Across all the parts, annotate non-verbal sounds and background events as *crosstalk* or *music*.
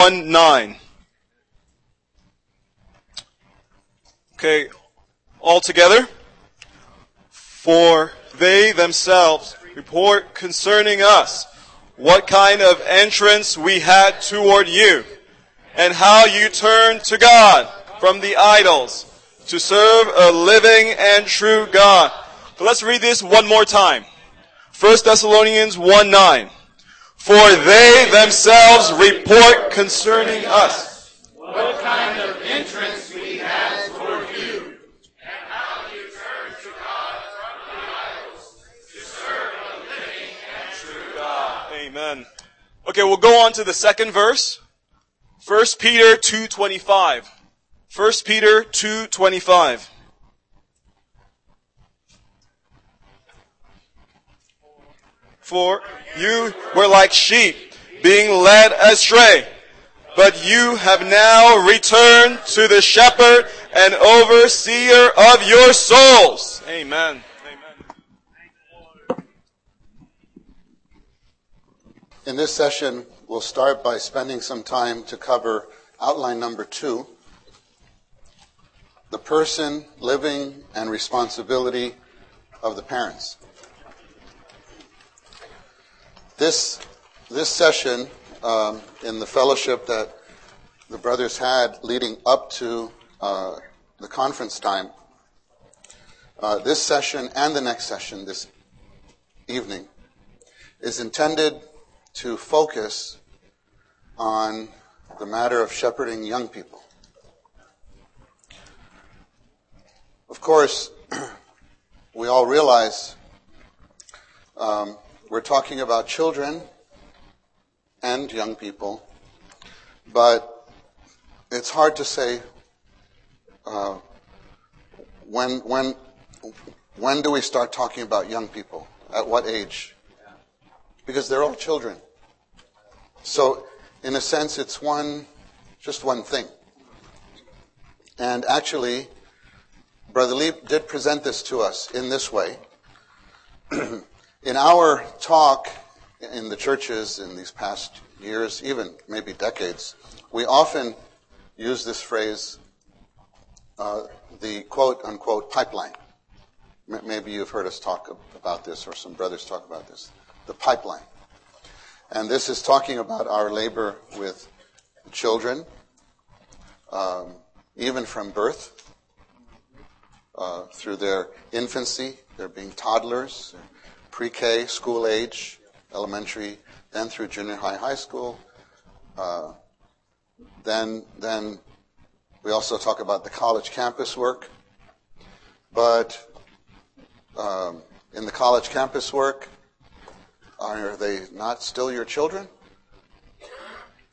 1 9. Okay, all together. For they themselves report concerning us what kind of entrance we had toward you, and how you turned to God from the idols to serve a living and true God. So let's read this one more time. 1 Thessalonians 1 9. For they themselves report concerning us what kind of entrance we had toward you, and how you turned to God from the idols to serve a living and true God. Amen. Okay, we'll go on to the second verse. 1 Peter 2.25. 1 Peter 2.25. For you were like sheep being led astray, but you have now returned to the shepherd and overseer of your souls. Amen. Amen. In this session, we'll start by spending some time to cover outline number two the person, living, and responsibility of the parents. This, this session um, in the fellowship that the brothers had leading up to uh, the conference time, uh, this session and the next session this evening is intended to focus on the matter of shepherding young people. Of course, *clears throat* we all realize um, we're talking about children and young people, but it's hard to say uh, when when when do we start talking about young people? At what age? Because they're all children. So, in a sense, it's one, just one thing. And actually, Brother Lee did present this to us in this way. *clears throat* in our talk in the churches in these past years, even maybe decades, we often use this phrase, uh, the quote unquote pipeline. Maybe you've heard us talk about this, or some brothers talk about this. The pipeline. And this is talking about our labor with children, um, even from birth uh, through their infancy, they're being toddlers, pre-K, school age, elementary, then through junior high, high school. Uh, then, then we also talk about the college campus work. But um, in the college campus work, are they not still your children?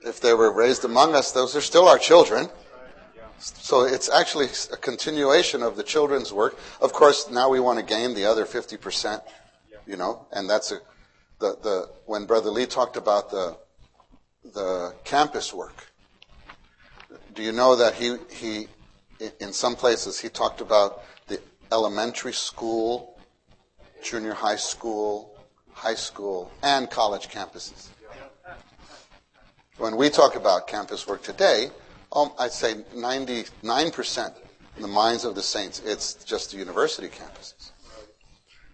If they were raised among us, those are still our children. So it's actually a continuation of the children's work. Of course, now we want to gain the other 50%, you know, and that's a, the, the, when Brother Lee talked about the, the campus work, do you know that he, he, in some places, he talked about the elementary school, junior high school, high school, and college campuses. When we talk about campus work today, um, I'd say 99% in the minds of the saints, it's just the university campuses.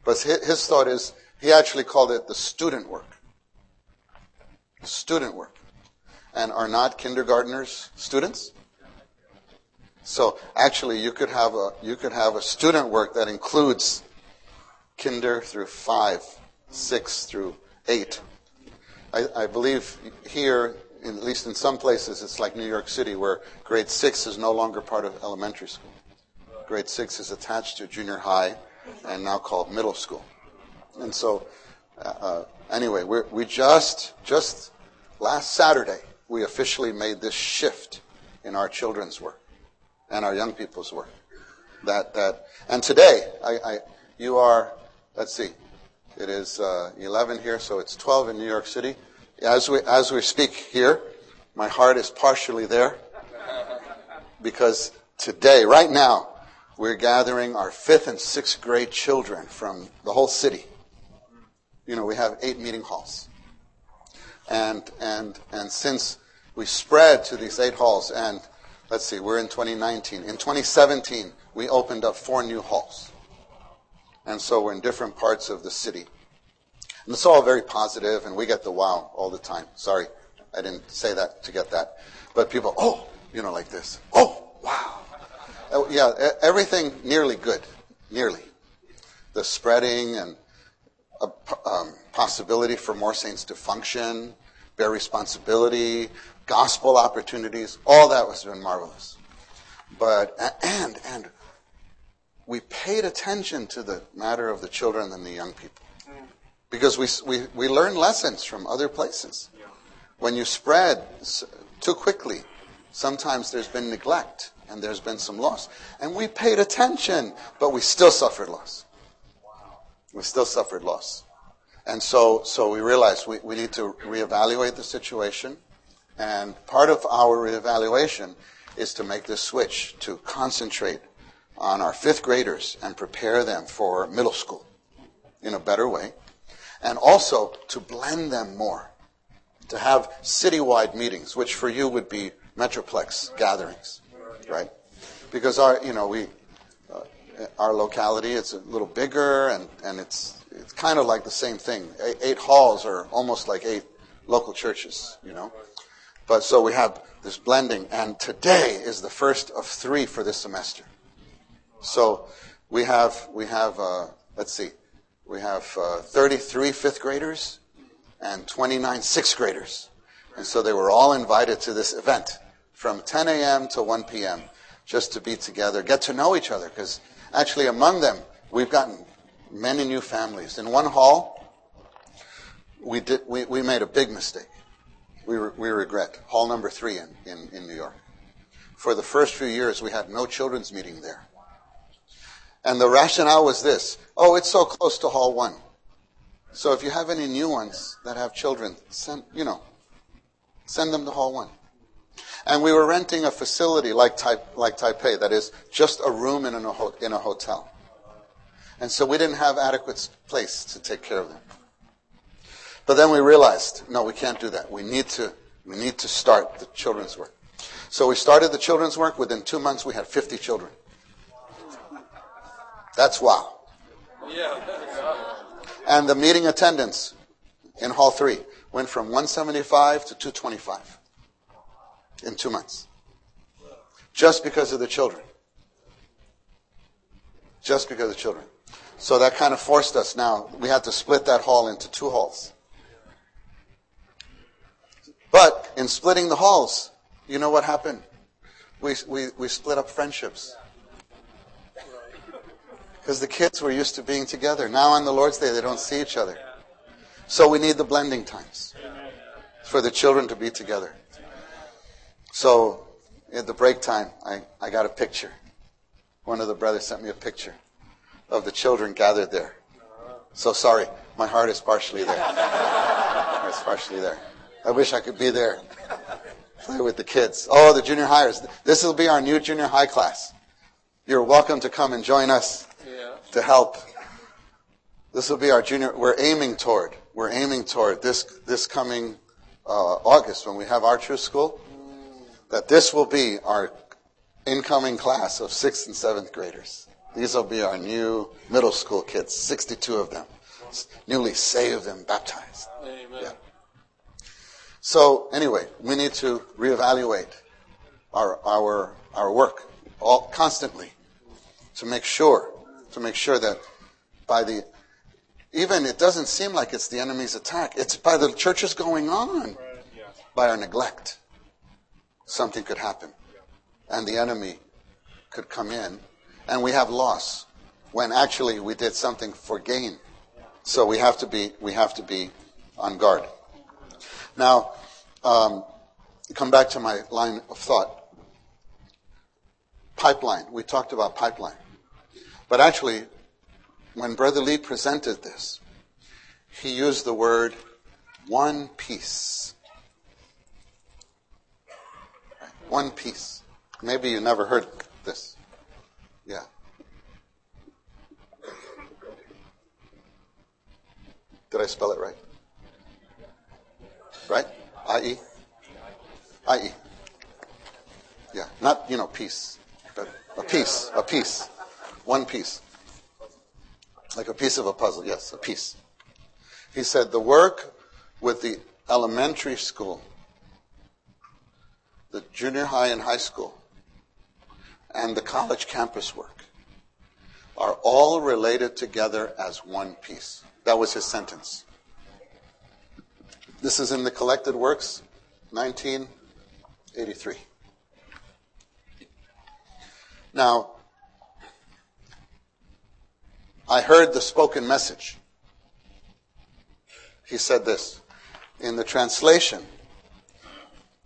But his, thought is, he actually called it the student work. Student work. And are not kindergartners students? So actually you could have a, you could have a student work that includes kinder through five, six through eight. I, I believe here in, at least in some places, it's like New York City, where grade six is no longer part of elementary school. Grade six is attached to junior high and now called middle school. And so, uh, uh anyway, we we just, just last Saturday, we officially made this shift in our children's work and our young people's work. That, that, and today, I, I you are, let's see, it is uh, 11 here, so it's 12 in New York City. As we, as we speak here, my heart is partially there because today, right now, we're gathering our fifth and sixth grade children from the whole city. You know, we have eight meeting halls. And, and, and since we spread to these eight halls. And let's see, we're in 2019. In 2017, we opened up four new halls. And so we're in different parts of the city. And it's all very positive, and we get the wow all the time. Sorry, I didn't say that to get that. But people, oh, you know, like this. Oh, wow. Oh, yeah, everything nearly good. Nearly. The spreading and a um, possibility for more saints to function, bear responsibility, gospel opportunities, all that was been marvelous. But, and, and we paid attention to the matter of the children and the young people. Because we, we, we learn lessons from other places. When you spread too quickly, sometimes there's been neglect and there's been some loss. And we paid attention, but we still suffered loss. We still suffered loss. And so, so we realized we, we need to reevaluate the situation. And part of our reevaluation is to make this switch to concentrate on our fifth graders and prepare them for middle school in a better way. And also to blend them more. To have citywide meetings, which for you would be Metroplex gatherings, right? Because our, you know, we, uh, our locality, it's a little bigger and, and it's, it's kind of like the same thing. Eight, halls are almost like eight local churches, you know? But so we have this blending, and today is the first of three for this semester. So we have, we have, uh, let's see, we have uh, 33 fifth graders and 29 sixth graders. And so they were all invited to this event from 10 a.m. to 1 p.m. just to be together, get to know each other, because actually among them, we've gotten many new families. In one hall, we, did, we, we made a big mistake. We, re, we regret. Hall number three in, in, in New York. For the first few years, we had no children's meeting there. And the rationale was this oh, it's so close to Hall 1. So if you have any new ones that have children, send, you know, send them to Hall 1. And we were renting a facility like, like Taipei, that is just a room in, a in a hotel. And so we didn't have adequate place to take care of them. But then we realized, no, we can't do that. We need to, we need to start the children's work. So we started the children's work. Within two months, we had 50 children. That's wow. Yeah. And the meeting attendance in Hall 3 went from 175 to 225 in two months. Just because of the children. Just because of the children. So that kind of forced us now. We had to split that hall into two halls. But in splitting the halls, you know what happened? We, we, we split up friendships. Because the kids were used to being together. Now on the Lord's Day, they don't see each other. So we need the blending times for the children to be together. So at the break time, I, I got a picture. One of the brothers sent me a picture of the children gathered there. So sorry, my heart is partially there. *laughs* it's partially there. I wish I could be there. Play with the kids. Oh, the junior hires. This will be our new junior high class. You're welcome to come and join us yeah. to help. This will be our junior. We're aiming toward. We're aiming toward this this coming uh, August when we have our true school. That this will be our incoming class of sixth and seventh graders. These will be our new middle school kids, 62 of them, newly saved and baptized. Amen. Yeah. So anyway, we need to reevaluate our, our, our work all, constantly to make sure, to make sure that by the, even it doesn't seem like it's the enemy's attack. It's by the churches going on, by our neglect. Something could happen. And the enemy could come in and we have loss when actually we did something for gain. So we have to be we have to be on guard. Now, um, come back to my line of thought. Pipeline. We talked about pipeline, but actually, when Brother Lee presented this, he used the word one piece. One piece. Maybe you never heard this. Yeah. Did I spell it right? Right? I-E? I-E. Yeah, not, you know, peace, but a piece, a piece. One piece. Like a piece of a puzzle, yes, a piece. He said the work with the elementary school, the junior high and high school, and the college campus work are all related together as one piece. That was his sentence. This is in the collected works, 1983. Now, I heard the spoken message. He said this in the translation.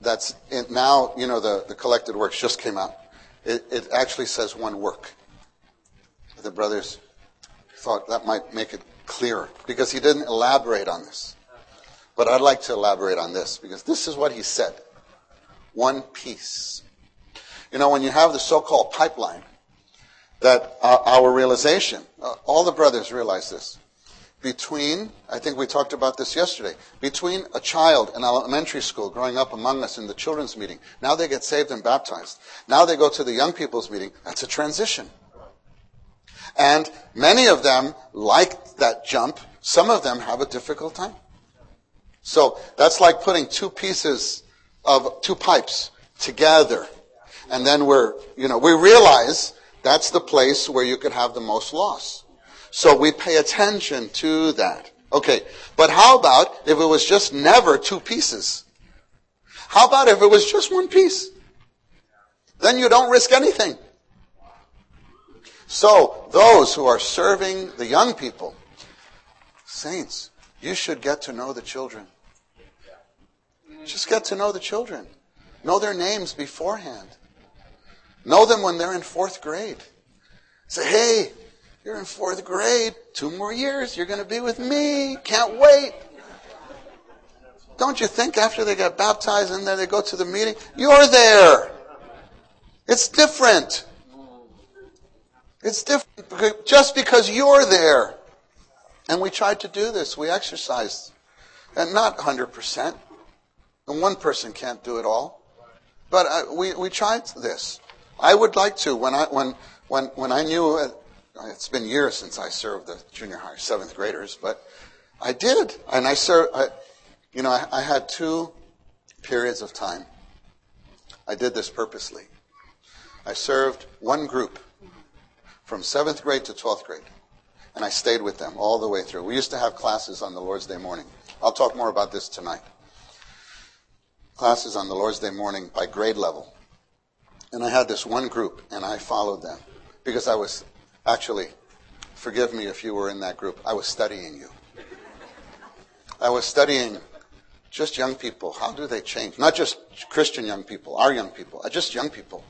That's in, now, you know, the, the collected works just came out. It, it actually says one work. The brothers thought that might make it clearer because he didn't elaborate on this. But I'd like to elaborate on this because this is what he said. One piece. You know, when you have the so-called pipeline, that uh, our realization, uh, all the brothers realize this, between, I think we talked about this yesterday, between a child in elementary school growing up among us in the children's meeting, now they get saved and baptized. Now they go to the young people's meeting, that's a transition. And many of them like that jump. Some of them have a difficult time. So that's like putting two pieces of two pipes together. And then we're, you know, we realize that's the place where you could have the most loss. So we pay attention to that. Okay. But how about if it was just never two pieces? How about if it was just one piece? Then you don't risk anything. So, those who are serving the young people, saints, you should get to know the children. Just get to know the children. Know their names beforehand. Know them when they're in fourth grade. Say, hey, you're in fourth grade. Two more years. You're going to be with me. Can't wait. Don't you think after they get baptized and then they go to the meeting, you're there. It's different. It's different just because you're there. And we tried to do this. We exercised. And not 100%. And one person can't do it all. But uh, we, we tried this. I would like to. When I, when, when, when I knew, uh, it's been years since I served the junior high seventh graders, but I did. And I served, I, you know, I, I had two periods of time. I did this purposely. I served one group from seventh grade to 12th grade. And I stayed with them all the way through. We used to have classes on the Lord's Day morning. I'll talk more about this tonight. Classes on the Lord's Day morning by grade level. And I had this one group, and I followed them because I was actually, forgive me if you were in that group, I was studying you. I was studying just young people. How do they change? Not just Christian young people, our young people, uh, just young people.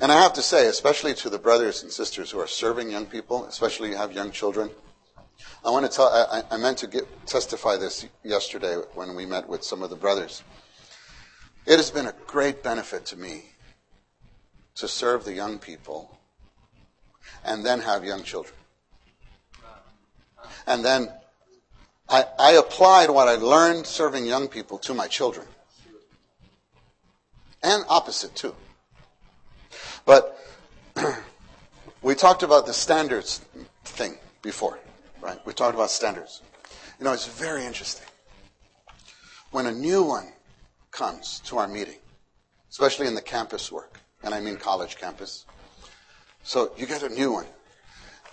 And I have to say, especially to the brothers and sisters who are serving young people, especially you have young children, I want to tell, I, I meant to get, testify this yesterday when we met with some of the brothers. It has been a great benefit to me to serve the young people and then have young children. And then I, I applied what I learned serving young people to my children. And opposite too. But *clears throat* we talked about the standards thing before, right? We talked about standards. You know, it's very interesting. When a new one comes to our meeting, especially in the campus work, and I mean college campus, so you get a new one,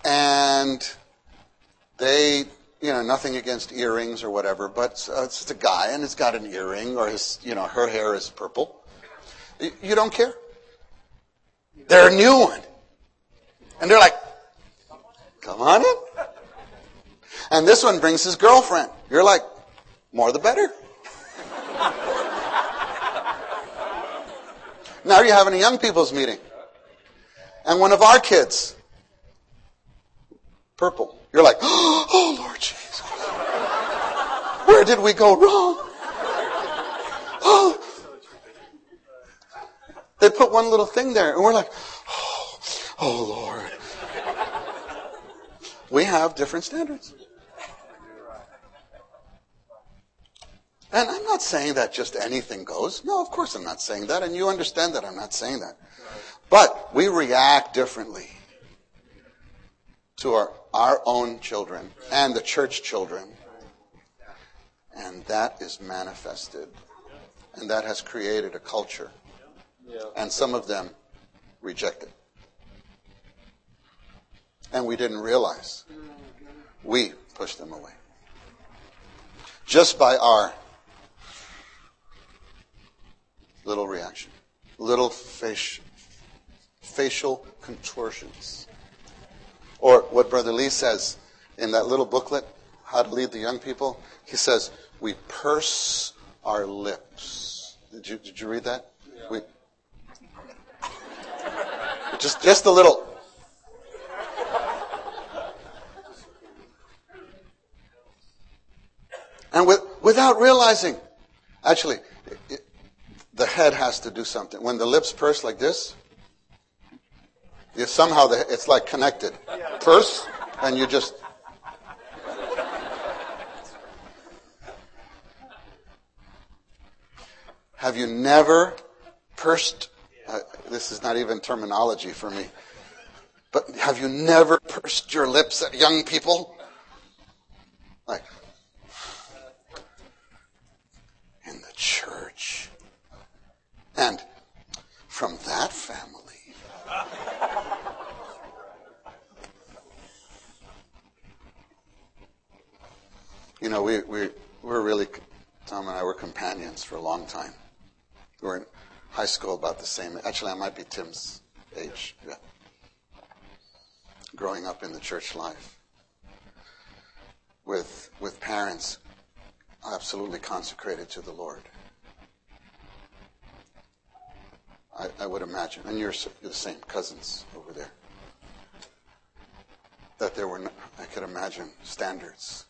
and they, you know, nothing against earrings or whatever, but uh, it's just a guy and it's got an earring or his, you know, her hair is purple. You don't care. They're a new one. And they're like, come on in. And this one brings his girlfriend. You're like, more the better. *laughs* now you're having a young people's meeting. And one of our kids, purple. You're like, *gasps* oh Lord Jesus. Where did we go wrong? *gasps* Oh, they put one little thing there, and we're like, oh, *gasps* oh Lord. We have different standards. And I'm not saying that just anything goes. No, of course I'm not saying that. And you understand that I'm not saying that. But we react differently to our, our own children and the church children. And that is manifested. And that has created a culture. And some of them reject it. And we didn't realize. We pushed them away. Just by our little reaction, little facial, facial contortions. Or what Brother Lee says in that little booklet, How to Lead the Young People, he says, We purse our lips. Did you, did you read that? We, just, just a little. And with, without realizing, actually, it, the head has to do something. When the lips purse like this, you somehow the, it's like connected. Purse, and you just. Have you never pursed? Uh, this is not even terminology for me. But have you never pursed your lips at young people? Like, in the church. And from that family. *laughs* you know, we, we, we're really, Tom and I were companions for a long time. We were in high school about the same. Actually, I might be Tim's age. Yeah. Growing up in the church life. With, with parents absolutely consecrated to the Lord. I, I would imagine, and you're, the same cousins over there, that there were, I could imagine, standards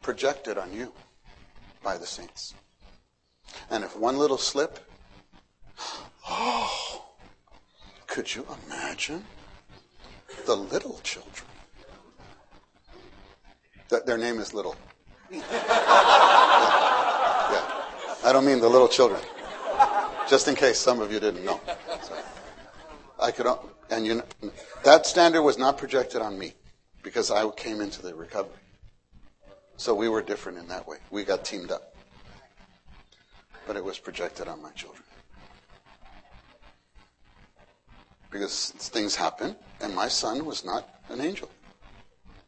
projected on you by the saints. And if one little slip, oh, could you imagine the little children? That their name is little. yeah. *laughs* yeah. I don't mean the little children. Just in case some of you didn't know. So I could, and you know, that standard was not projected on me because I came into the recovery. So we were different in that way. We got teamed up. But it was projected on my children. Because things happen, and my son was not an angel.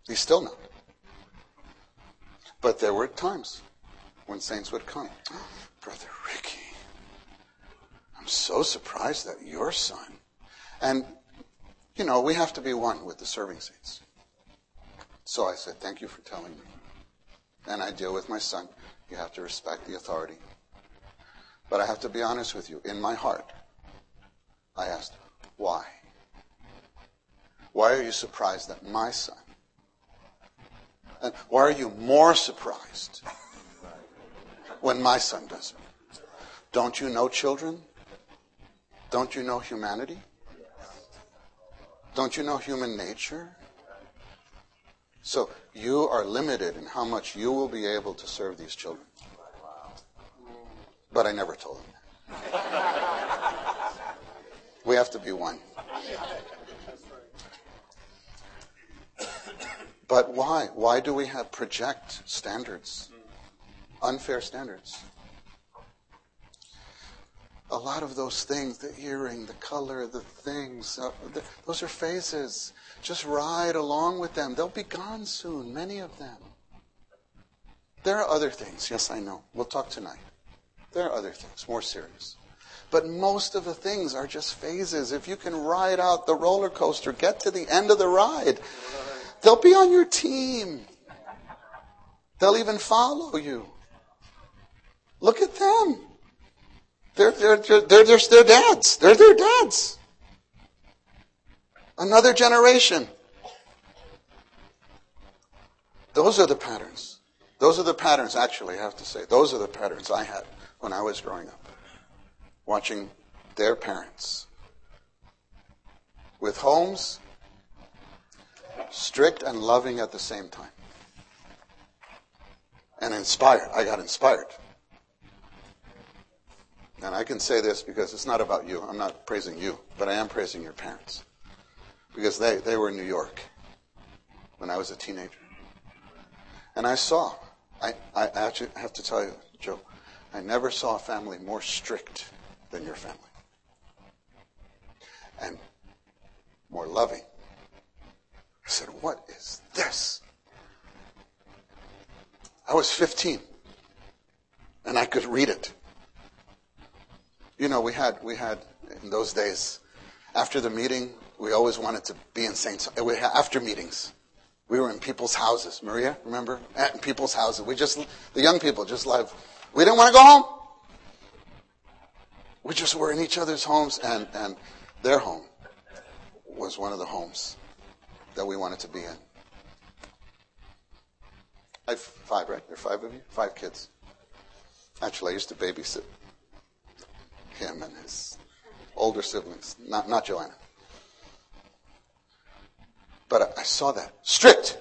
He's still not. But there were times when saints would come. *gasps* Brother Ricky, I'm so surprised that your son. And, you know, we have to be one with the serving saints. So I said, Thank you for telling me. And I deal with my son. You have to respect the authority. But I have to be honest with you. In my heart, I asked, Why? Why are you surprised that my son? And why are you more surprised when my son does it? Don't you know children? Don't you know humanity? Don't you know human nature? So you are limited in how much you will be able to serve these children. But I never told them. We have to be one. But why? Why do we have project standards? Unfair standards a lot of those things the earring, the color, the things uh, the, those are phases. Just ride along with them. They'll be gone soon, many of them. There are other things. Yes, I know. We'll talk tonight. There are other things, more serious. But most of the things are just phases. If you can ride out the roller coaster, get to the end of the ride, they'll be on your team. They'll even follow you. Look at them. They're, they're, they're, they're, their dads. They're their dads. Another generation. Those are the patterns. Those are the patterns, actually, I have to say. Those are the patterns I had when I was growing up. Watching their parents. With homes, strict and loving at the same time. And inspired. I got inspired and I can say this because it's not about you. I'm not praising you, but I am praising your parents. Because they, they were in New York when I was a teenager. And I saw, I, I actually have to tell you, Joe, I never saw a family more strict than your family. And more loving. I said, What is this? I was 15 and I could read it. You know, we had, we had in those days, after the meeting, we always wanted to be in Saints. After meetings, we were in people's houses. Maria, remember? At people's houses. We just, the young people just like, we didn't want to go home. We just were in each other's homes, and, and their home was one of the homes that we wanted to be in. I have five, right? There are five of you? Five kids. Actually, I used to babysit him and his older siblings, not, not Joanna. But I, I saw that. Strict,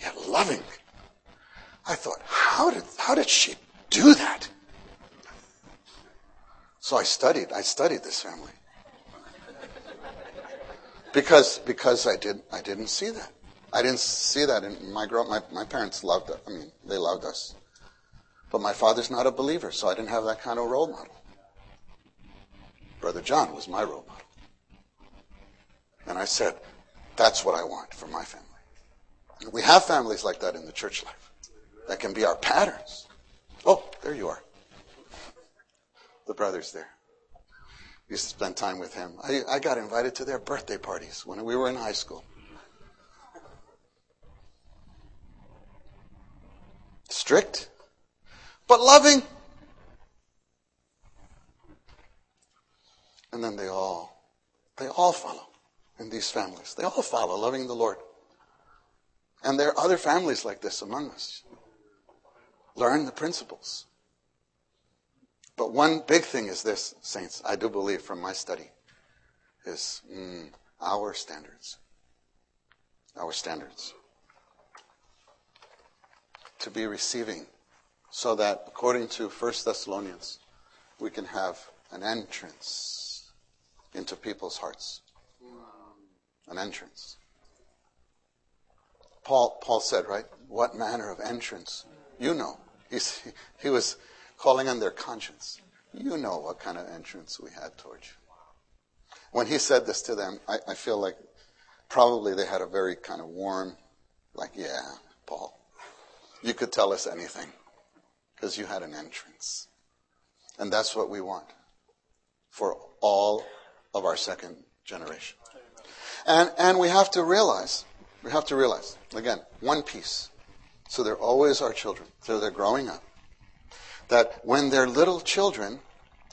yet loving. I thought, how did, how did she do that? So I studied. I studied this family because because I did I didn't see that. I didn't see that in my girl. My my parents loved. I mean, they loved us. But my father's not a believer, so I didn't have that kind of role model. Brother John was my role model. And I said, that's what I want for my family. And we have families like that in the church life that can be our patterns. Oh, there you are. The brother's there. We used to spend time with him. I, I got invited to their birthday parties when we were in high school. Strict, but loving. And then they all, they all follow in these families. They all follow loving the Lord. And there are other families like this among us. Learn the principles. But one big thing is this, saints, I do believe from my study, is mm, our standards. Our standards. To be receiving so that according to 1 Thessalonians, we can have an entrance into people's hearts. An entrance. Paul, Paul said, right? What manner of entrance? You know. He's, he was calling on their conscience. You know what kind of entrance we had towards you. When he said this to them, I, I feel like probably they had a very kind of warm, like, yeah, Paul, you could tell us anything because you had an entrance. And that's what we want for all of our second generation. And, and we have to realize, we have to realize, again, one piece. So they're always our children. So they're growing up. That when they're little children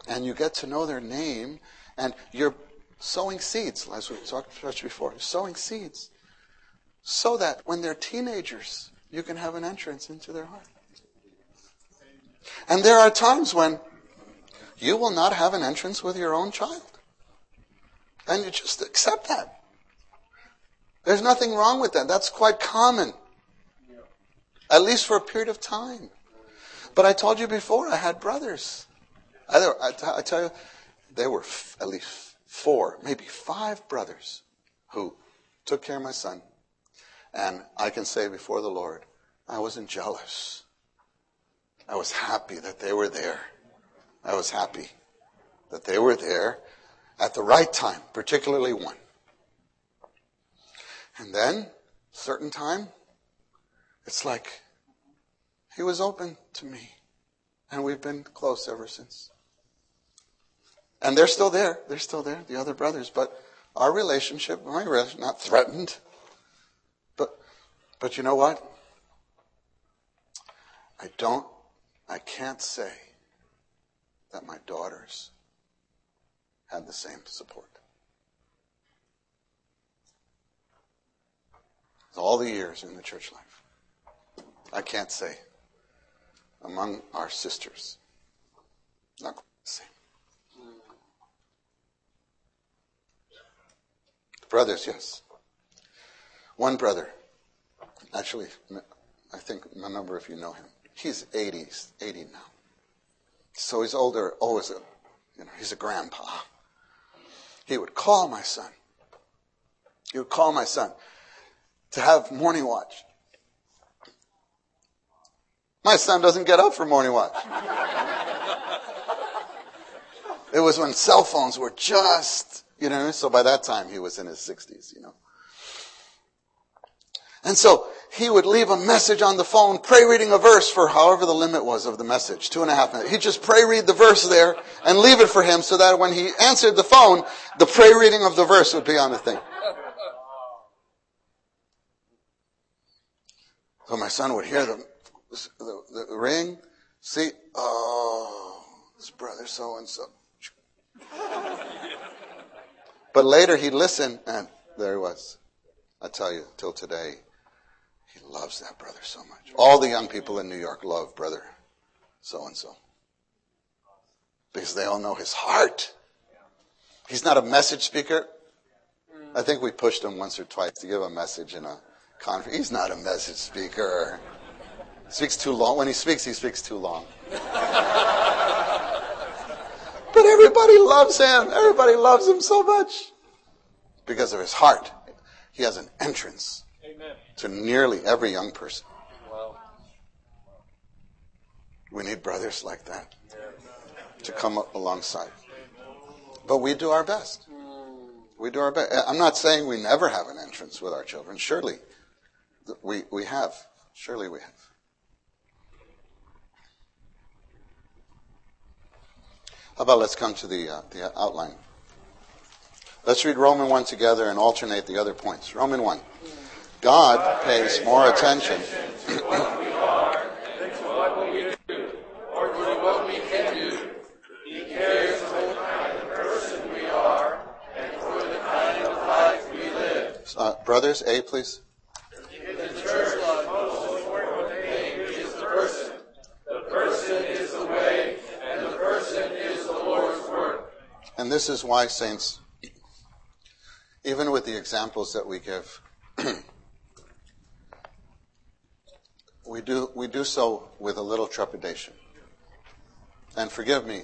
and you get to know their name and you're sowing seeds, as we talked about before, sowing seeds, so that when they're teenagers, you can have an entrance into their heart. And there are times when you will not have an entrance with your own child. And you just accept that. There's nothing wrong with that. That's quite common. At least for a period of time. But I told you before, I had brothers. I, tell you, there were f- at least four, maybe five brothers who took care of my son. And I can say before the Lord, I wasn't jealous. I was happy that they were there. I was happy that they were there at the right time, particularly one. And then, certain time, it's like he was open to me. And we've been close ever since. And they're still there. They're still there, the other brothers. But our relationship, my relationship, not threatened. But, but you know what? I don't I can't say that my daughters had the same support. All the years in the church life, I can't say among our sisters, not the same. Brothers, yes. One brother, actually, I think a number of you know him. He's 80, 80 now. So he's older, always a, you know, he's a grandpa. He would call my son. He would call my son to have morning watch. My son doesn't get up for morning watch. it was when cell phones were just, you know, so by that time he was in his 60s, you know. And so he would leave a message on the phone, pray reading a verse for however the limit was of the message, two and a half minutes. He'd just pray read the verse there and leave it for him so that when he answered the phone, the pray reading of the verse would be on the thing. So my son would hear the, the, the ring, see, oh, it's brother so and so. But later he'd listen and there he was. I tell you, till today, he loves that brother so much. All the young people in New York love brother so and so. Because they all know his heart. He's not a message speaker. I think we pushed him once or twice to give a message in a conference. He's not a message speaker. He speaks too long. When he speaks, he speaks too long. *laughs* but everybody loves him. Everybody loves him so much because of his heart. He has an entrance Amen. to nearly every young person. Wow. We need brothers like that to come up alongside. But we do our best. We do our best. I'm not saying we never have an entrance with our children. Surely we, we have. Surely we have. How about let's come to the, uh, the outline. Let's read Roman 1 together and alternate the other points. Roman 1. God pays more attention. Uh, brothers, A, please. In the church, the most important thing is the person. The person is the way, and the is the Lord's. And this is why, saints, even with the examples that we give, *clears throat* we do we do so with a little trepidation. And forgive me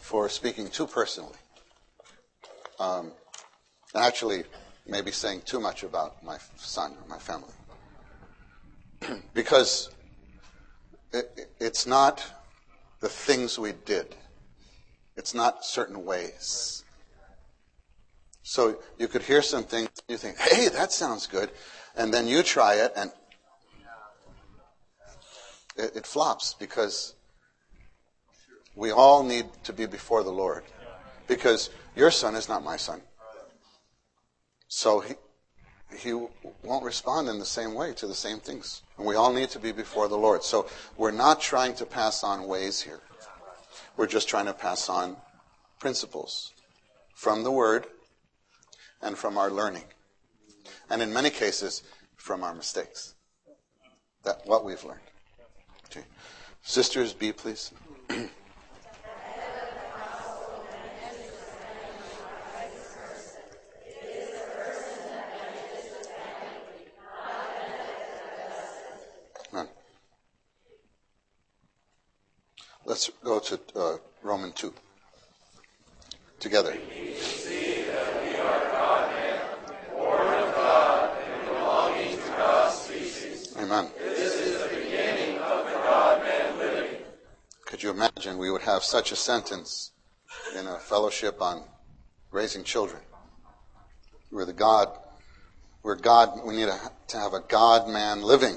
for speaking too personally. Um, actually, maybe saying too much about my son or my family, *clears throat* because it, it's not the things we did it's not certain ways. So you could hear something, you think, hey, that sounds good. And then you try it and it, it flops because we all need to be before the Lord. Because your son is not my son. So he, he won't respond in the same way to the same things. And we all need to be before the Lord. So we're not trying to pass on ways here. We're just trying to pass on principles from the Word and from our learning. And in many cases, from our mistakes. That what we've learned. Sisters, B, please. Let's go to uh, Roman 2 together. Amen. This is the beginning of the God man living. Could you imagine we would have such a sentence in a fellowship on raising children? We're the God, we're God, we need a, to have a God man living.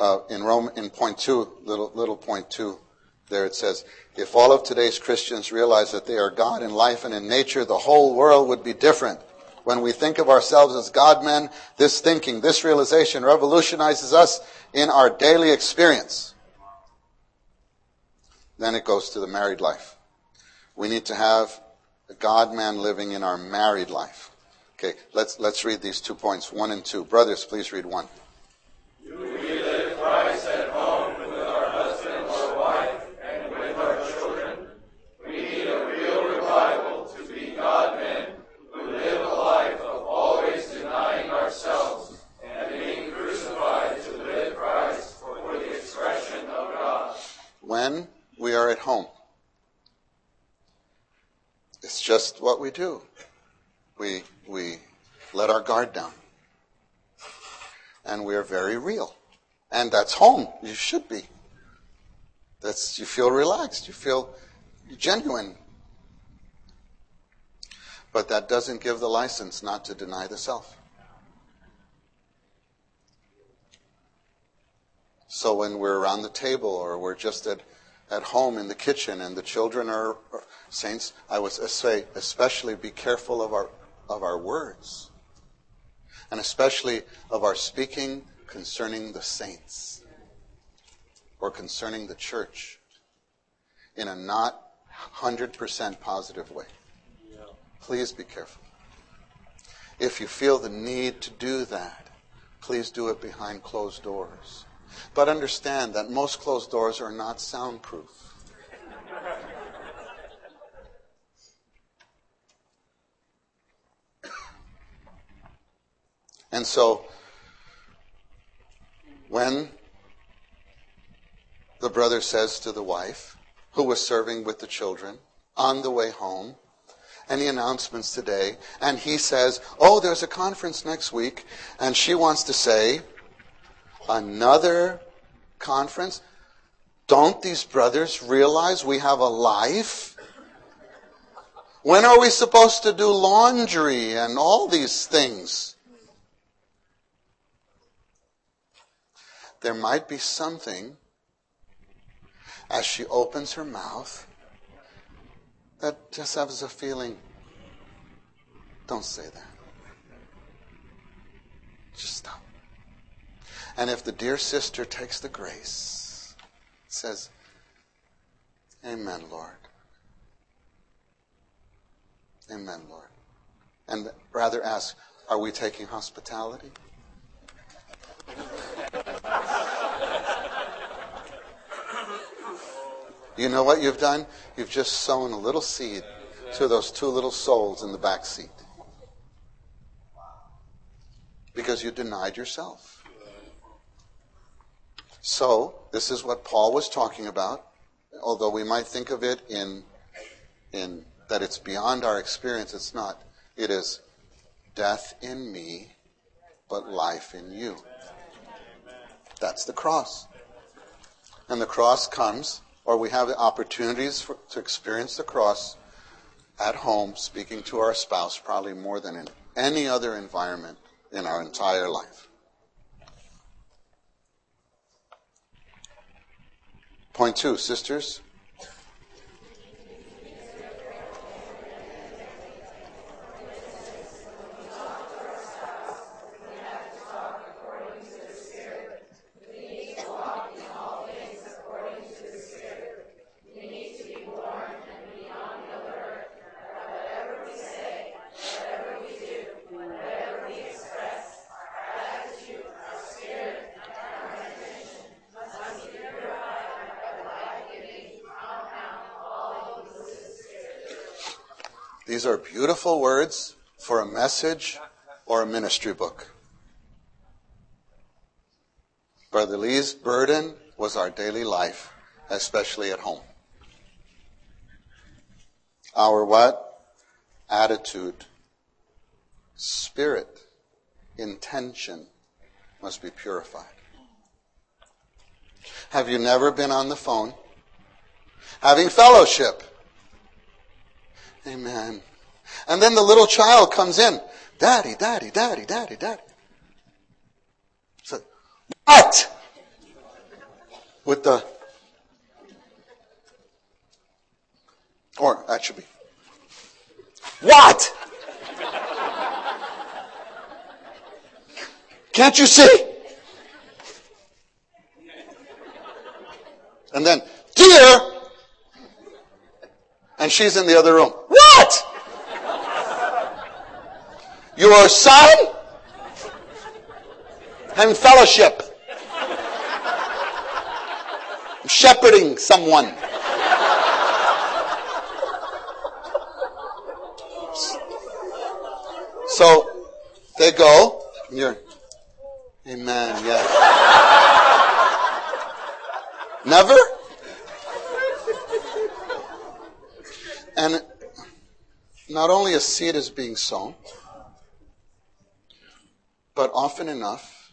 Uh, in Rome, in point two, little, little point two, there it says, if all of today's Christians realize that they are God in life and in nature, the whole world would be different. When we think of ourselves as God men, this thinking, this realization revolutionizes us in our daily experience. Then it goes to the married life. We need to have a God man living in our married life. Okay, let's, let's read these two points, one and two. Brothers, please read one. Are at home. It's just what we do. We, we let our guard down. And we are very real. And that's home. You should be. That's, you feel relaxed. You feel genuine. But that doesn't give the license not to deny the self. So when we're around the table or we're just at, at home in the kitchen and the children are, saints, I would say especially be careful of our, of our words. And especially of our speaking concerning the saints or concerning the church in a not 100% positive way. Please be careful. If you feel the need to do that, please do it behind closed doors. But understand that most closed doors are not soundproof. And so, when the brother says to the wife, who was serving with the children, on the way home, any announcements today, and he says, Oh, there's a conference next week, and she wants to say, Another conference? Don't these brothers realize we have a life? When are we supposed to do laundry and all these things? There might be something as she opens her mouth that just has a feeling don't say that. Just stop. And if the dear sister takes the grace, says, Amen, Lord. Amen, Lord. And rather ask, Are we taking hospitality? You know what you've done? You've just sown a little seed to those two little souls in the back seat. Because you denied yourself. So, this is what Paul was talking about, although we might think of it in, in that it's beyond our experience, it's not. It is death in me, but life in you. That's the cross. And the cross comes, or we have opportunities for, to experience the cross at home, speaking to our spouse, probably more than in any other environment in our entire life. Point two, sisters. These are beautiful words for a message or a ministry book. Brother Lee's burden was our daily life, especially at home. Our what? Attitude, spirit, intention must be purified. Have you never been on the phone having fellowship? Amen. And then the little child comes in. Daddy, daddy, daddy, daddy, daddy. So, what? With the, or that should be, what? Can't you see? And then, dear, and she's in the other room. What? Your son? and fellowship. Shepherding someone. So they go. You're, amen. Yeah. Never. And not only a seed is being sown, but often enough,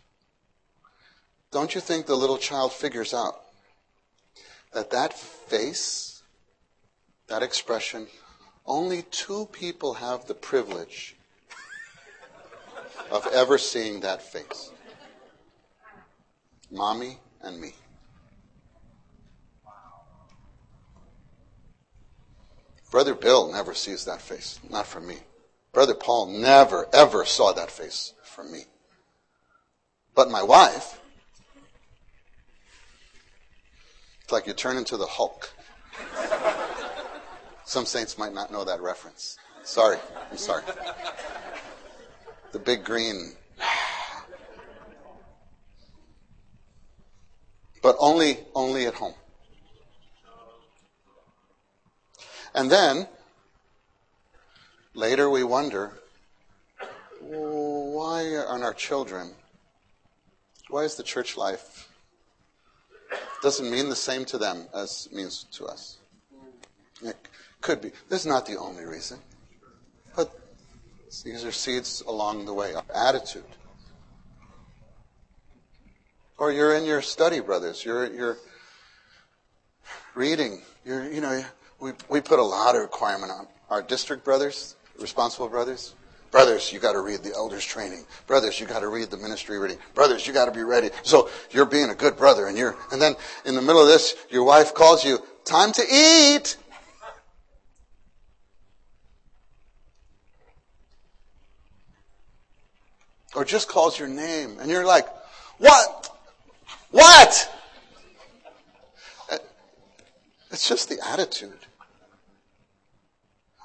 don't you think the little child figures out that that face, that expression, only two people have the privilege of ever seeing that face mommy and me. Brother Bill never sees that face, not from me. Brother Paul never, ever saw that face from me. But my wife, it's like you turn into the Hulk. Some saints might not know that reference. Sorry, I'm sorry. The big green. But only, only at home. And then, later we wonder, why aren't our children, why is the church life, doesn't mean the same to them as it means to us? It could be. This is not the only reason. But these are seeds along the way, our attitude. Or you're in your study, brothers. You're, you're reading. You're, you know, we, we put a lot of requirement on our district brothers, responsible brothers. Brothers, you got to read the elders training. Brothers, you got to read the ministry reading. Brothers, you got to be ready. So you're being a good brother and you're, and then in the middle of this, your wife calls you, time to eat. Or just calls your name and you're like, what? What? Uh, it's just the attitude.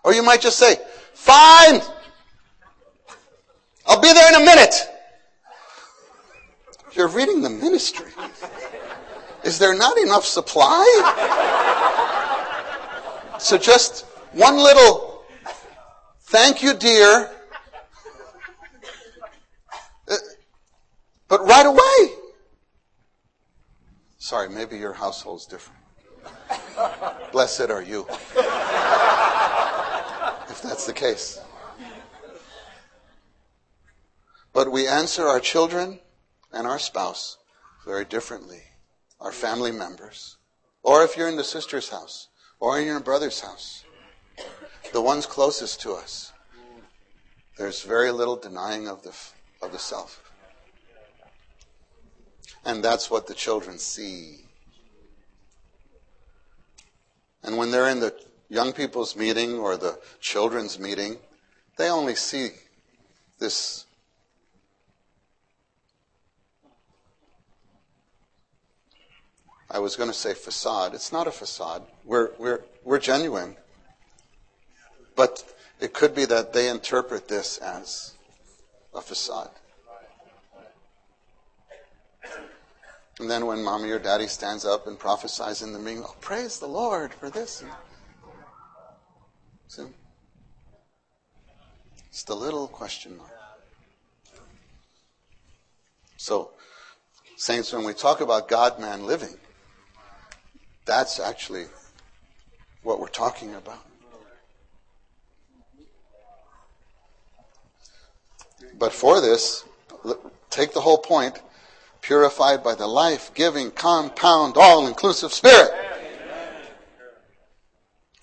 Or you might just say, fine. I'll be there in a minute. You're reading the ministry. Is there not enough supply? So just one little thank you, dear. Uh, but right away. Sorry, maybe your household's different. Blessed are you. if that's the case. But we answer our children and our spouse very differently, our family members. Or if you're in the sister's house, or in your brother's house, the ones closest to us, there's very little denying of the, of the self. And that's what the children see. And when they're in the young people's meeting or the children's meeting, they only see this I was going to say facade. It's not a facade. We're, we're, we're genuine. But it could be that they interpret this as a facade. And then when mommy or daddy stands up and prophesies in the meeting, oh, praise the Lord for this. See? It's the little question mark. So, saints, when we talk about God man living, that's actually what we're talking about. But for this, take the whole point purified by the life giving, compound, all inclusive Spirit.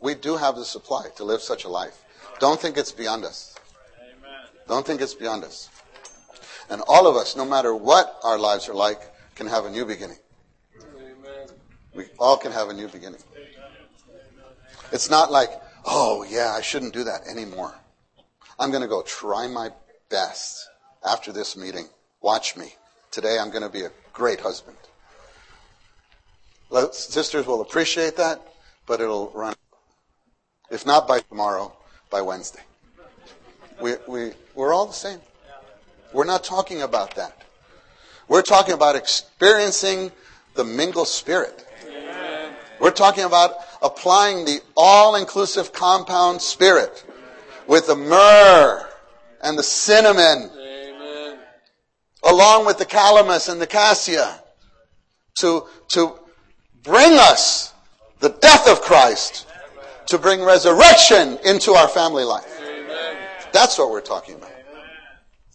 We do have the supply to live such a life. Don't think it's beyond us. Don't think it's beyond us. And all of us, no matter what our lives are like, can have a new beginning. We all can have a new beginning. It's not like, oh, yeah, I shouldn't do that anymore. I'm going to go try my best after this meeting. Watch me. Today I'm going to be a great husband. Sisters will appreciate that, but it'll run, if not by tomorrow, by Wednesday. We, we, we're all the same. We're not talking about that. We're talking about experiencing the mingle spirit. Amen. We're talking about applying the all-inclusive compound spirit with the myrrh and the cinnamon along with the calamus and the cassia to, to bring us the death of Christ, to bring resurrection into our family life. That's what we're talking about.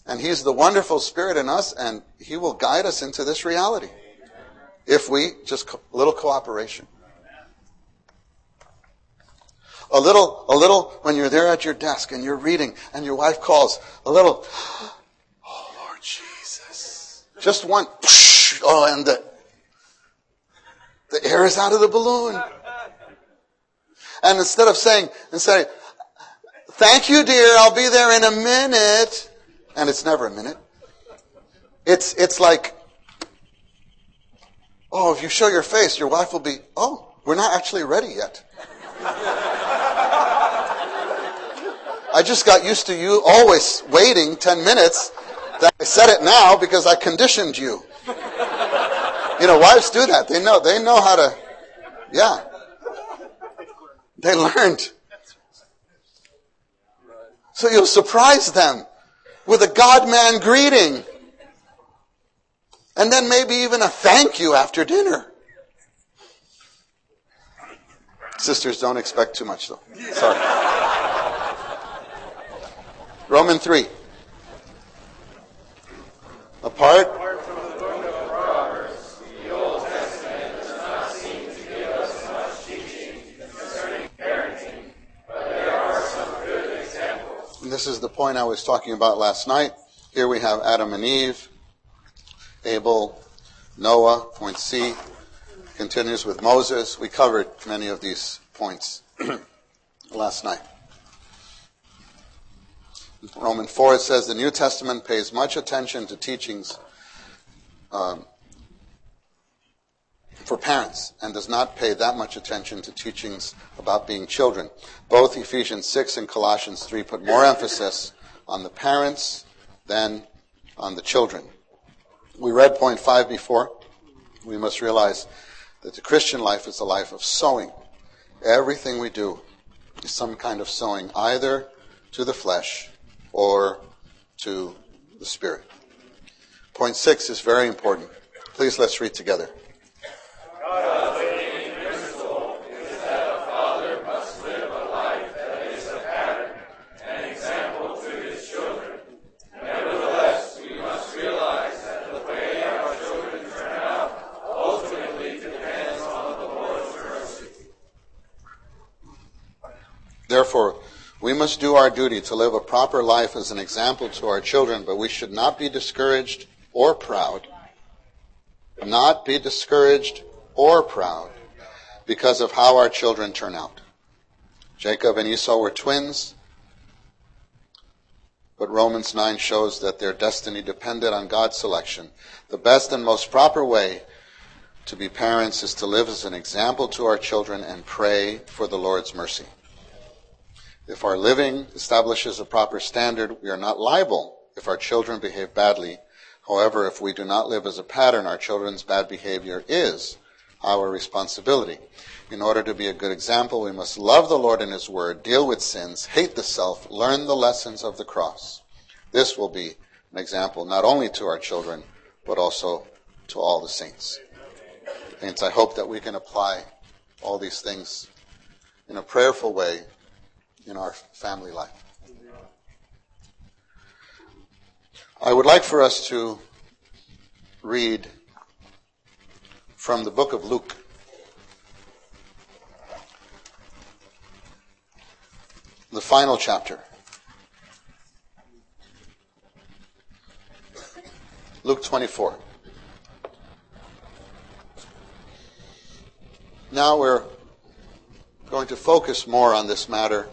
And He's the wonderful Spirit in us, and He will guide us into this reality. If we just a little cooperation. A little, a little, when you're there at your desk and you're reading and your wife calls, a little, oh Lord Jesus. Just one, *laughs* oh, and the, the air is out of the balloon. And instead of saying, instead of, thank you dear, I'll be there in a minute. And it's never a minute. It's, it's like, oh, if you show your face, your wife will be, oh, we're not actually ready yet. *laughs* I just got used to you always waiting 10 minutes. That I said it now because I conditioned you. You know, wives do that. They know, they know how to, yeah. They learned. So you'll surprise them with a God man greeting. And then maybe even a thank you after dinner. Sisters, don't expect too much though. Sorry. Roman 3. Apart from the book of Proverbs, the Old Testament does not seem to give us much teaching concerning parenting, but there are some good examples. this is the point I was talking about last night. Here we have Adam and Eve, Abel, Noah, point C, continues with Moses. We covered many of these points *clears throat* last night. Roman 4, it says the New Testament pays much attention to teachings um, for parents and does not pay that much attention to teachings about being children. Both Ephesians 6 and Colossians 3 put more emphasis on the parents than on the children. We read point 5 before. We must realize that the Christian life is a life of sowing. Everything we do is some kind of sowing, either to the flesh or to the Spirit. Point six is very important. Please let's read together. Therefore, we must do our duty to live a proper life as an example to our children, but we should not be discouraged or proud. Not be discouraged or proud because of how our children turn out. Jacob and Esau were twins, but Romans 9 shows that their destiny depended on God's selection. The best and most proper way to be parents is to live as an example to our children and pray for the Lord's mercy. If our living establishes a proper standard, we are not liable if our children behave badly. However, if we do not live as a pattern, our children's bad behavior is our responsibility. In order to be a good example, we must love the Lord and His Word, deal with sins, hate the self, learn the lessons of the cross. This will be an example not only to our children, but also to all the saints. Saints, I hope that we can apply all these things in a prayerful way in our family life. I would like for us to read from the book of Luke. The final chapter. Luke 24. Now we're going to focus more on this matter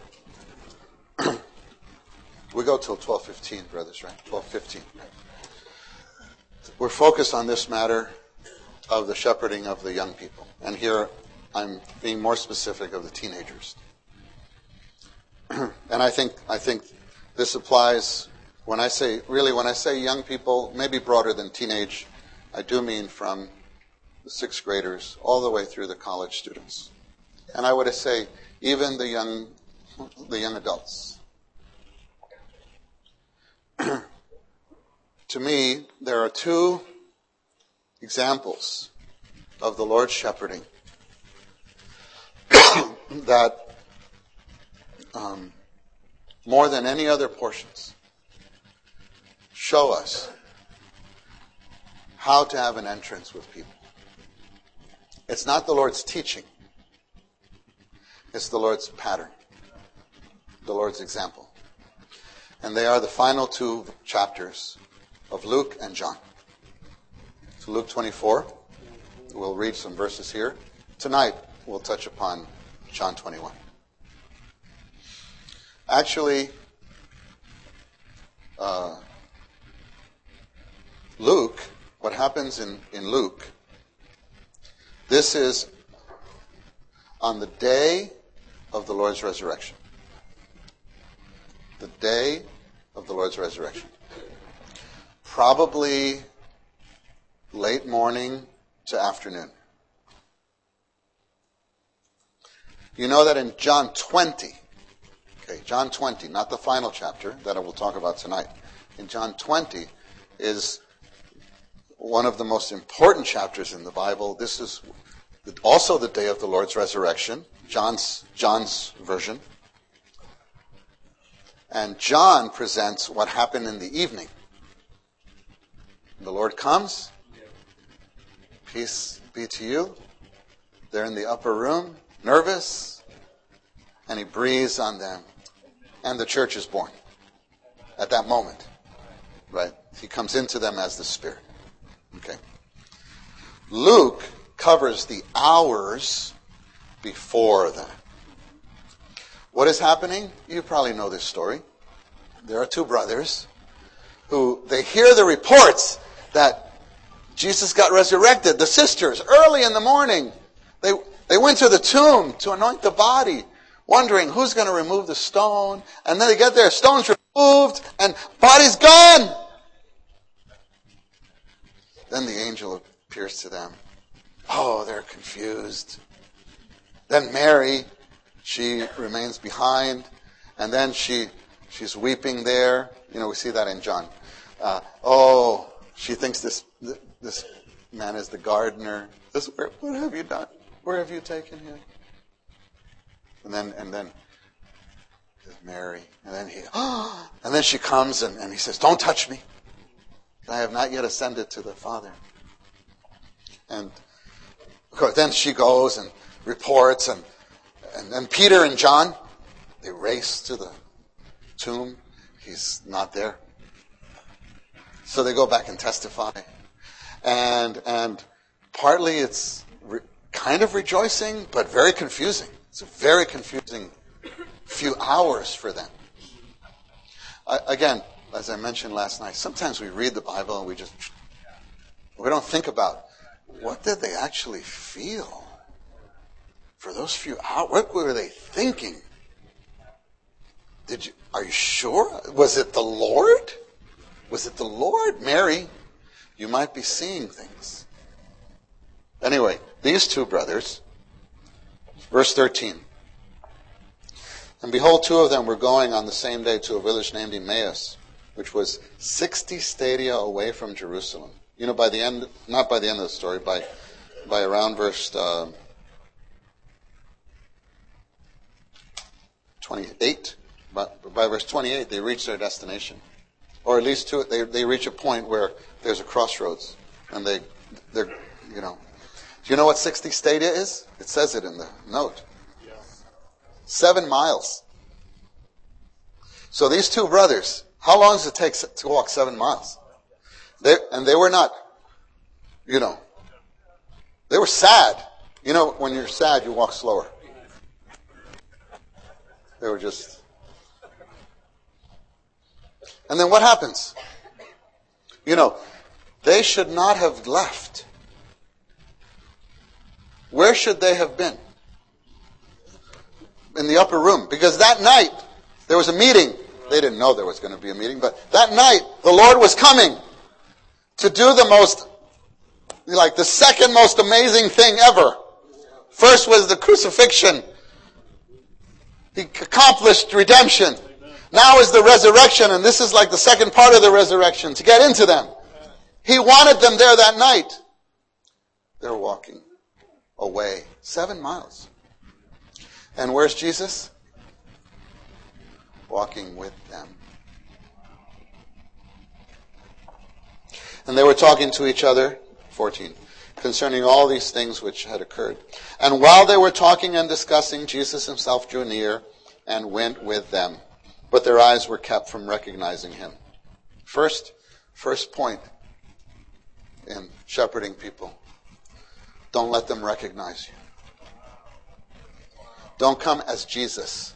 we go till 12:15, brothers, right? 12:15. We're focused on this matter of the shepherding of the young people. And here I'm being more specific of the teenagers. *clears throat* and I think I think this applies when I say really when I say young people, maybe broader than teenage, I do mean from the sixth graders all the way through the college students. And I would say even the young the young adults. To me, there are two examples of the Lord's shepherding *coughs* that um, more than any other portions, show us how to have an entrance with people. It's not the Lord's teaching, it's the Lord's pattern, the Lord's example. And they are the final two chapters of Luke and John. So Luke 24, we'll read some verses here. Tonight, we'll touch upon John 21. Actually, uh, Luke, what happens in, in Luke, this is on the day of the Lord's resurrection. The day of the Lord's resurrection. Probably late morning to afternoon. You know that in John 20, okay, John 20, not the final chapter that I will talk about tonight. In John 20 is one of the most important chapters in the Bible. This is also the day of the Lord's resurrection, John's, John's version. And John presents what happened in the evening. The Lord comes. Peace be to you. They're in the upper room, nervous, and he breathes on them. And the church is born at that moment. Right? He comes into them as the Spirit. Okay. Luke covers the hours before that. What is happening? You probably know this story. There are two brothers who they hear the reports that Jesus got resurrected. The sisters, early in the morning, they, they went to the tomb to anoint the body, wondering who's going to remove the stone. And then they get there, stone's removed, and body's gone. Then the angel appears to them. Oh, they're confused. Then Mary, she remains behind, and then she she's weeping there. You know, we see that in John. Uh, oh, she thinks this this man is the gardener. This, what have you done? Where have you taken him? And then and then Mary, and then he, *gasps* and then she comes and, and he says, "Don't touch me. I have not yet ascended to the Father." And of course, then she goes and reports, and, and Peter and John, they race to the tomb. He's not there. So they go back and testify. And, and partly it's re- kind of rejoicing, but very confusing. It's a very confusing few hours for them. I, again, as I mentioned last night, sometimes we read the Bible and we just, we don't think about what did they actually feel for those few hours? What were they thinking? Did you, are you sure? Was it the Lord? Was it the Lord? Mary, you might be seeing things. Anyway, these two brothers, verse 13. And behold, two of them were going on the same day to a village named Emmaus, which was 60 stadia away from Jerusalem. You know, by the end, not by the end of the story, by, by around verse uh, 28, but by verse 28, they reach their destination. Or at least to it, they, they reach a point where there's a crossroads. And they, they're, you know. Do you know what 60 stadia is? It says it in the note. Seven miles. So these two brothers, how long does it take to walk seven miles? They, and they were not, you know, they were sad. You know, when you're sad, you walk slower. They were just. And then what happens? You know, they should not have left. Where should they have been? In the upper room. Because that night, there was a meeting. They didn't know there was going to be a meeting, but that night, the Lord was coming to do the most, like the second most amazing thing ever. First was the crucifixion. He accomplished redemption. Now is the resurrection, and this is like the second part of the resurrection, to get into them. He wanted them there that night. They're walking away seven miles. And where's Jesus? walking with them. And they were talking to each other, 14, concerning all these things which had occurred. And while they were talking and discussing, Jesus himself drew near and went with them. But their eyes were kept from recognizing him. First, first point in shepherding people. Don't let them recognize you. Don't come as Jesus.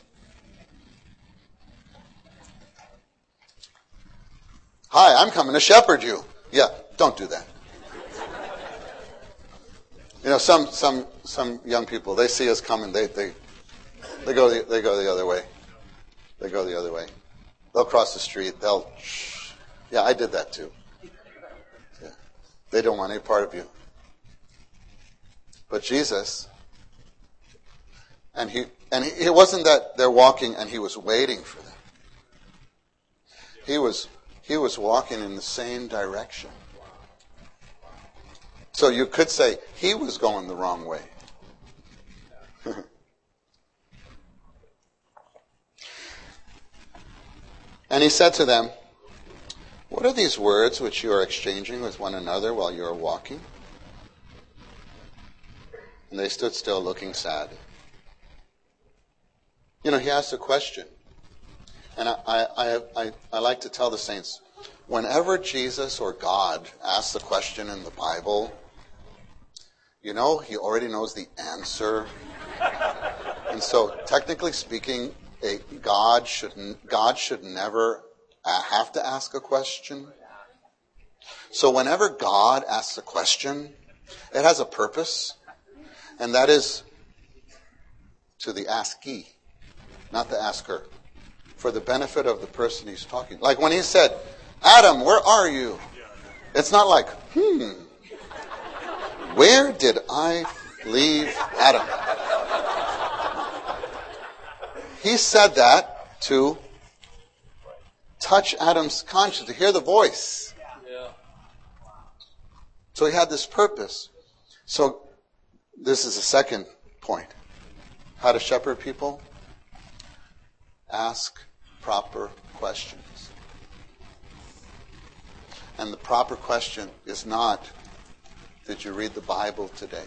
Hi, I'm coming to shepherd you. Yeah, don't do that. You know, some some some young people they see us coming, they they they go the, they go the other way. They go the other way. They'll cross the street. They'll. Yeah, I did that too. Yeah. They don't want any part of you. But Jesus, and he and he, it wasn't that they're walking and he was waiting for them. He was he was walking in the same direction. So you could say he was going the wrong way. *laughs* and he said to them, What are these words which you are exchanging with one another while you are walking? And they stood still looking sad. You know, he asked a question. And I, I, I, I, like to tell the saints whenever Jesus or God asks a question in the Bible, you know, he already knows the answer. and so, technically speaking, a, God, should, God should never have to ask a question. So, whenever God asks a question, it has a purpose, and that is to the askee, not the asker for the benefit of the person he's talking. Like when he said, Adam, where are you? It's not like, hmm, where did I leave Adam? He said that to touch Adam's conscience, to hear the voice. So he had this purpose. So this is the second point. How to shepherd people? Ask proper questions. And the proper question is not, did you read the Bible today?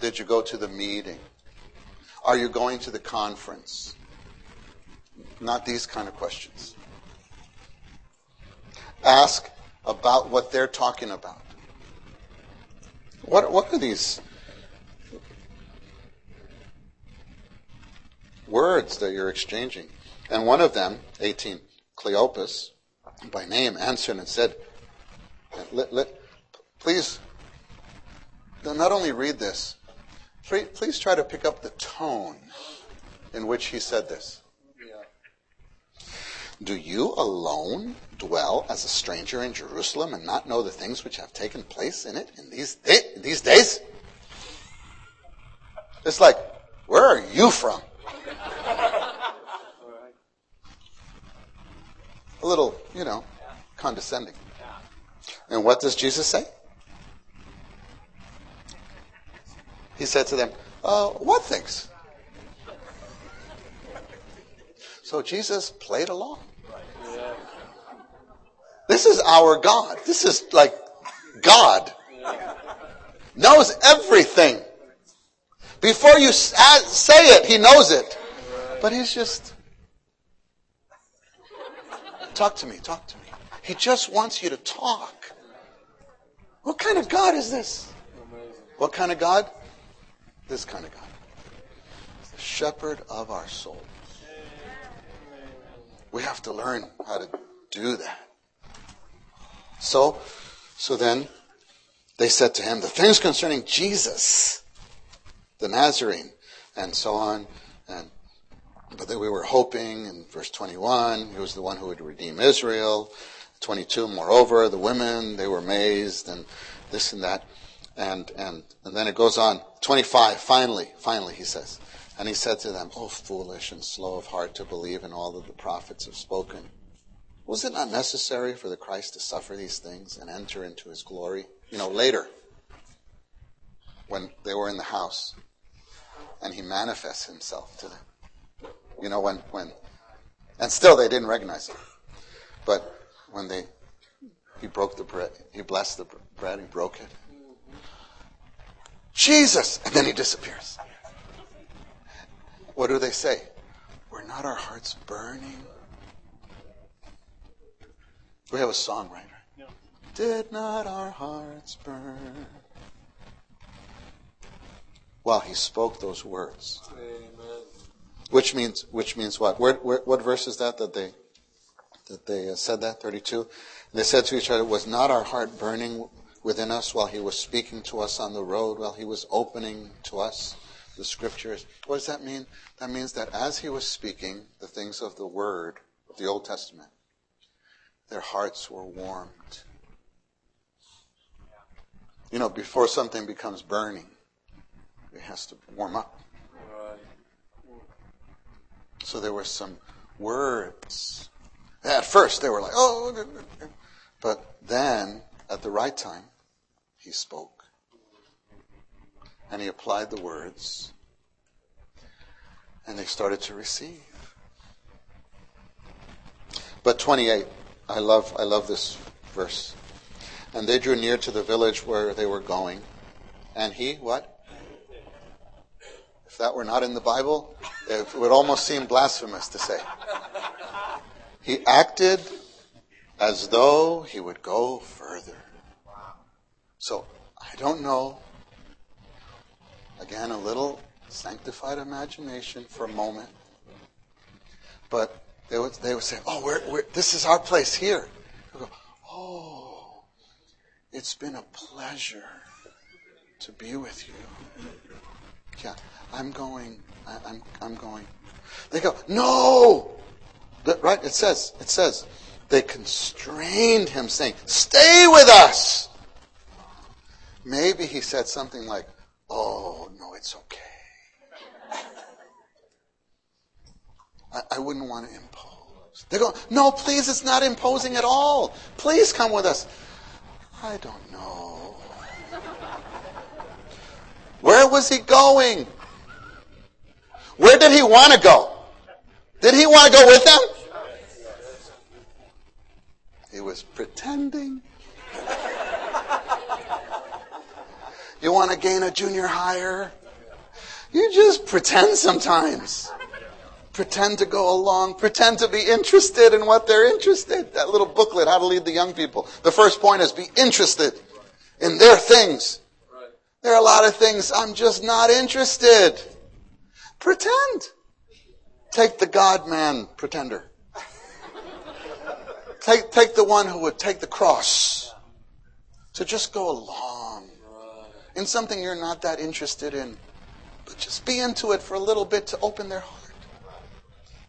Did you go to the meeting? Are you going to the conference? Not these kind of questions. Ask about what they're talking about. What, what are these words that you're exchanging. And one of them, 18, Cleopas, by name, answered and said, let, let, please, not only read this, please try to pick up the tone in which he said this. Do you alone dwell as a stranger in Jerusalem and not know the things which have taken place in it in these, day, in these days? It's like, where are you from? A little, you know, condescending. And what does Jesus say? He said to them, uh, What things? So Jesus played along. This is our God. This is like God. Knows everything. Before you say it, He knows it. But He's just Talk to me, talk to me. He just wants you to talk. What kind of God is this? What kind of God? This kind of God. The shepherd of our souls. We have to learn how to do that. So, so then they said to him, the things concerning Jesus, the Nazarene, and so on, and but that we were hoping in verse 21, he was the one who would redeem Israel. 22, moreover, the women, they were amazed and this and that. And, and, and then it goes on. 25, finally, finally, he says. And he said to them, Oh, foolish and slow of heart to believe in all that the prophets have spoken. Was it not necessary for the Christ to suffer these things and enter into his glory? You know, later, when they were in the house, and he manifests himself to them. You know, when, when, and still they didn't recognize him. But when they, he broke the bread, he blessed the bread, he broke it. Jesus! And then he disappears. What do they say? Were not our hearts burning? We have a song, right? Did not our hearts burn? While he spoke those words. Amen. Which means, which means what? Where, where, what verse is that that they, that they uh, said that? 32? And they said to each other, was not our heart burning within us while he was speaking to us on the road, while he was opening to us the scriptures? What does that mean? That means that as he was speaking the things of the word of the Old Testament, their hearts were warmed you know, before something becomes burning, it has to warm up. So there were some words. At first, they were like, oh, but then, at the right time, he spoke. And he applied the words. And they started to receive. But 28, I love, I love this verse. And they drew near to the village where they were going. And he, what? If that were not in the Bible, it would almost seem blasphemous to say. He acted as though he would go further. So, I don't know. Again, a little sanctified imagination for a moment. But they would, they would say, oh, we're, we're, this is our place here. Go, oh, it's been a pleasure to be with you. Yeah, I'm going. I, I'm, I'm going. They go, no! Right? It says, it says, they constrained him saying, stay with us! Maybe he said something like, oh, no, it's okay. I, I wouldn't want to impose. They go, no, please, it's not imposing at all. Please come with us. I don't know. Where was he going? Where did he want to go? Did he want to go with them? He was pretending. *laughs* You want to gain a junior higher? You just pretend sometimes pretend to go along, pretend to be interested in what they're interested. That little booklet, How to Lead the Young People. The first point is be interested in their things. There are a lot of things I'm just not interested. Pretend. Take the God man pretender. Take, take the one who would take the cross to just go along in something you're not that interested in. But just be into it for a little bit to open their heart.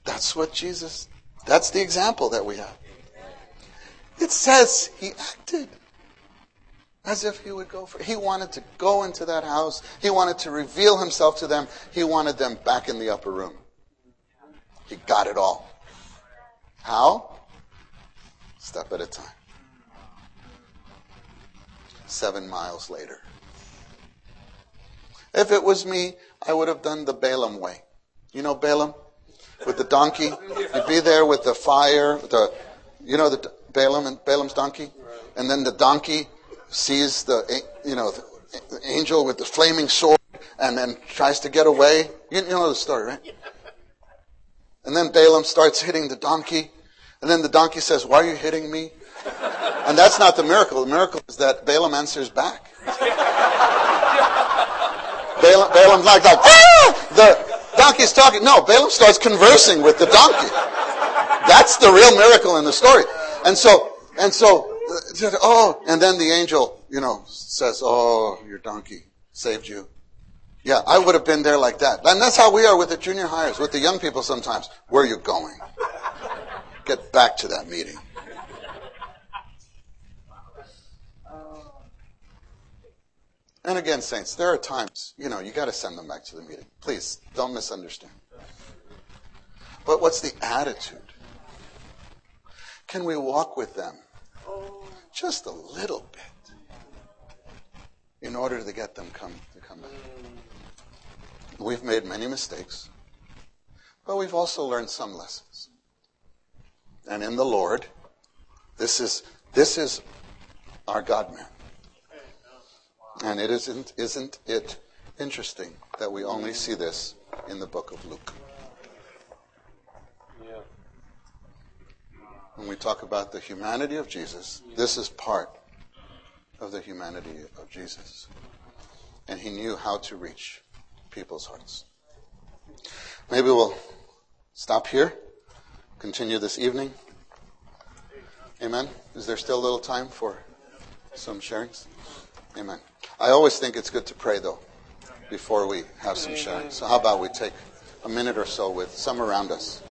That's what Jesus, that's the example that we have. It says he acted as if he would go for he wanted to go into that house he wanted to reveal himself to them he wanted them back in the upper room he got it all how step at a time seven miles later if it was me i would have done the balaam way you know balaam with the donkey. You'd be there with the fire, the, you know, the Balaam and Balaam's donkey, and then the donkey sees the, you know, the angel with the flaming sword, and then tries to get away. You, you know the story, right? And then Balaam starts hitting the donkey, and then the donkey says, "Why are you hitting me?" And that's not the miracle. The miracle is that Balaam answers back. Balaam, Balaam's like, like ah! the donkey's talking. No, Balaam starts conversing with the donkey. That's the real miracle in the story. And so, and so, oh, and then the angel, you know, says, oh, your donkey saved you. Yeah, I would have been there like that. And that's how we are with the junior highers, with the young people sometimes. Where are you going? Get back to that meeting. And again, saints, there are times, you know, you got to send them back to the meeting. Please, don't misunderstand. But what's the attitude? Can we walk with them just a little bit in order to get them come to come back? We've made many mistakes, but we've also learned some lessons. And in the Lord, this is, this is our God man. And it isn't, isn't it interesting that we only see this in the book of Luke? When we talk about the humanity of Jesus, this is part of the humanity of Jesus. And he knew how to reach people's hearts. Maybe we'll stop here, continue this evening. Amen. Is there still a little time for some sharings? Amen. I always think it's good to pray though before we have some sharing. So how about we take a minute or so with some around us?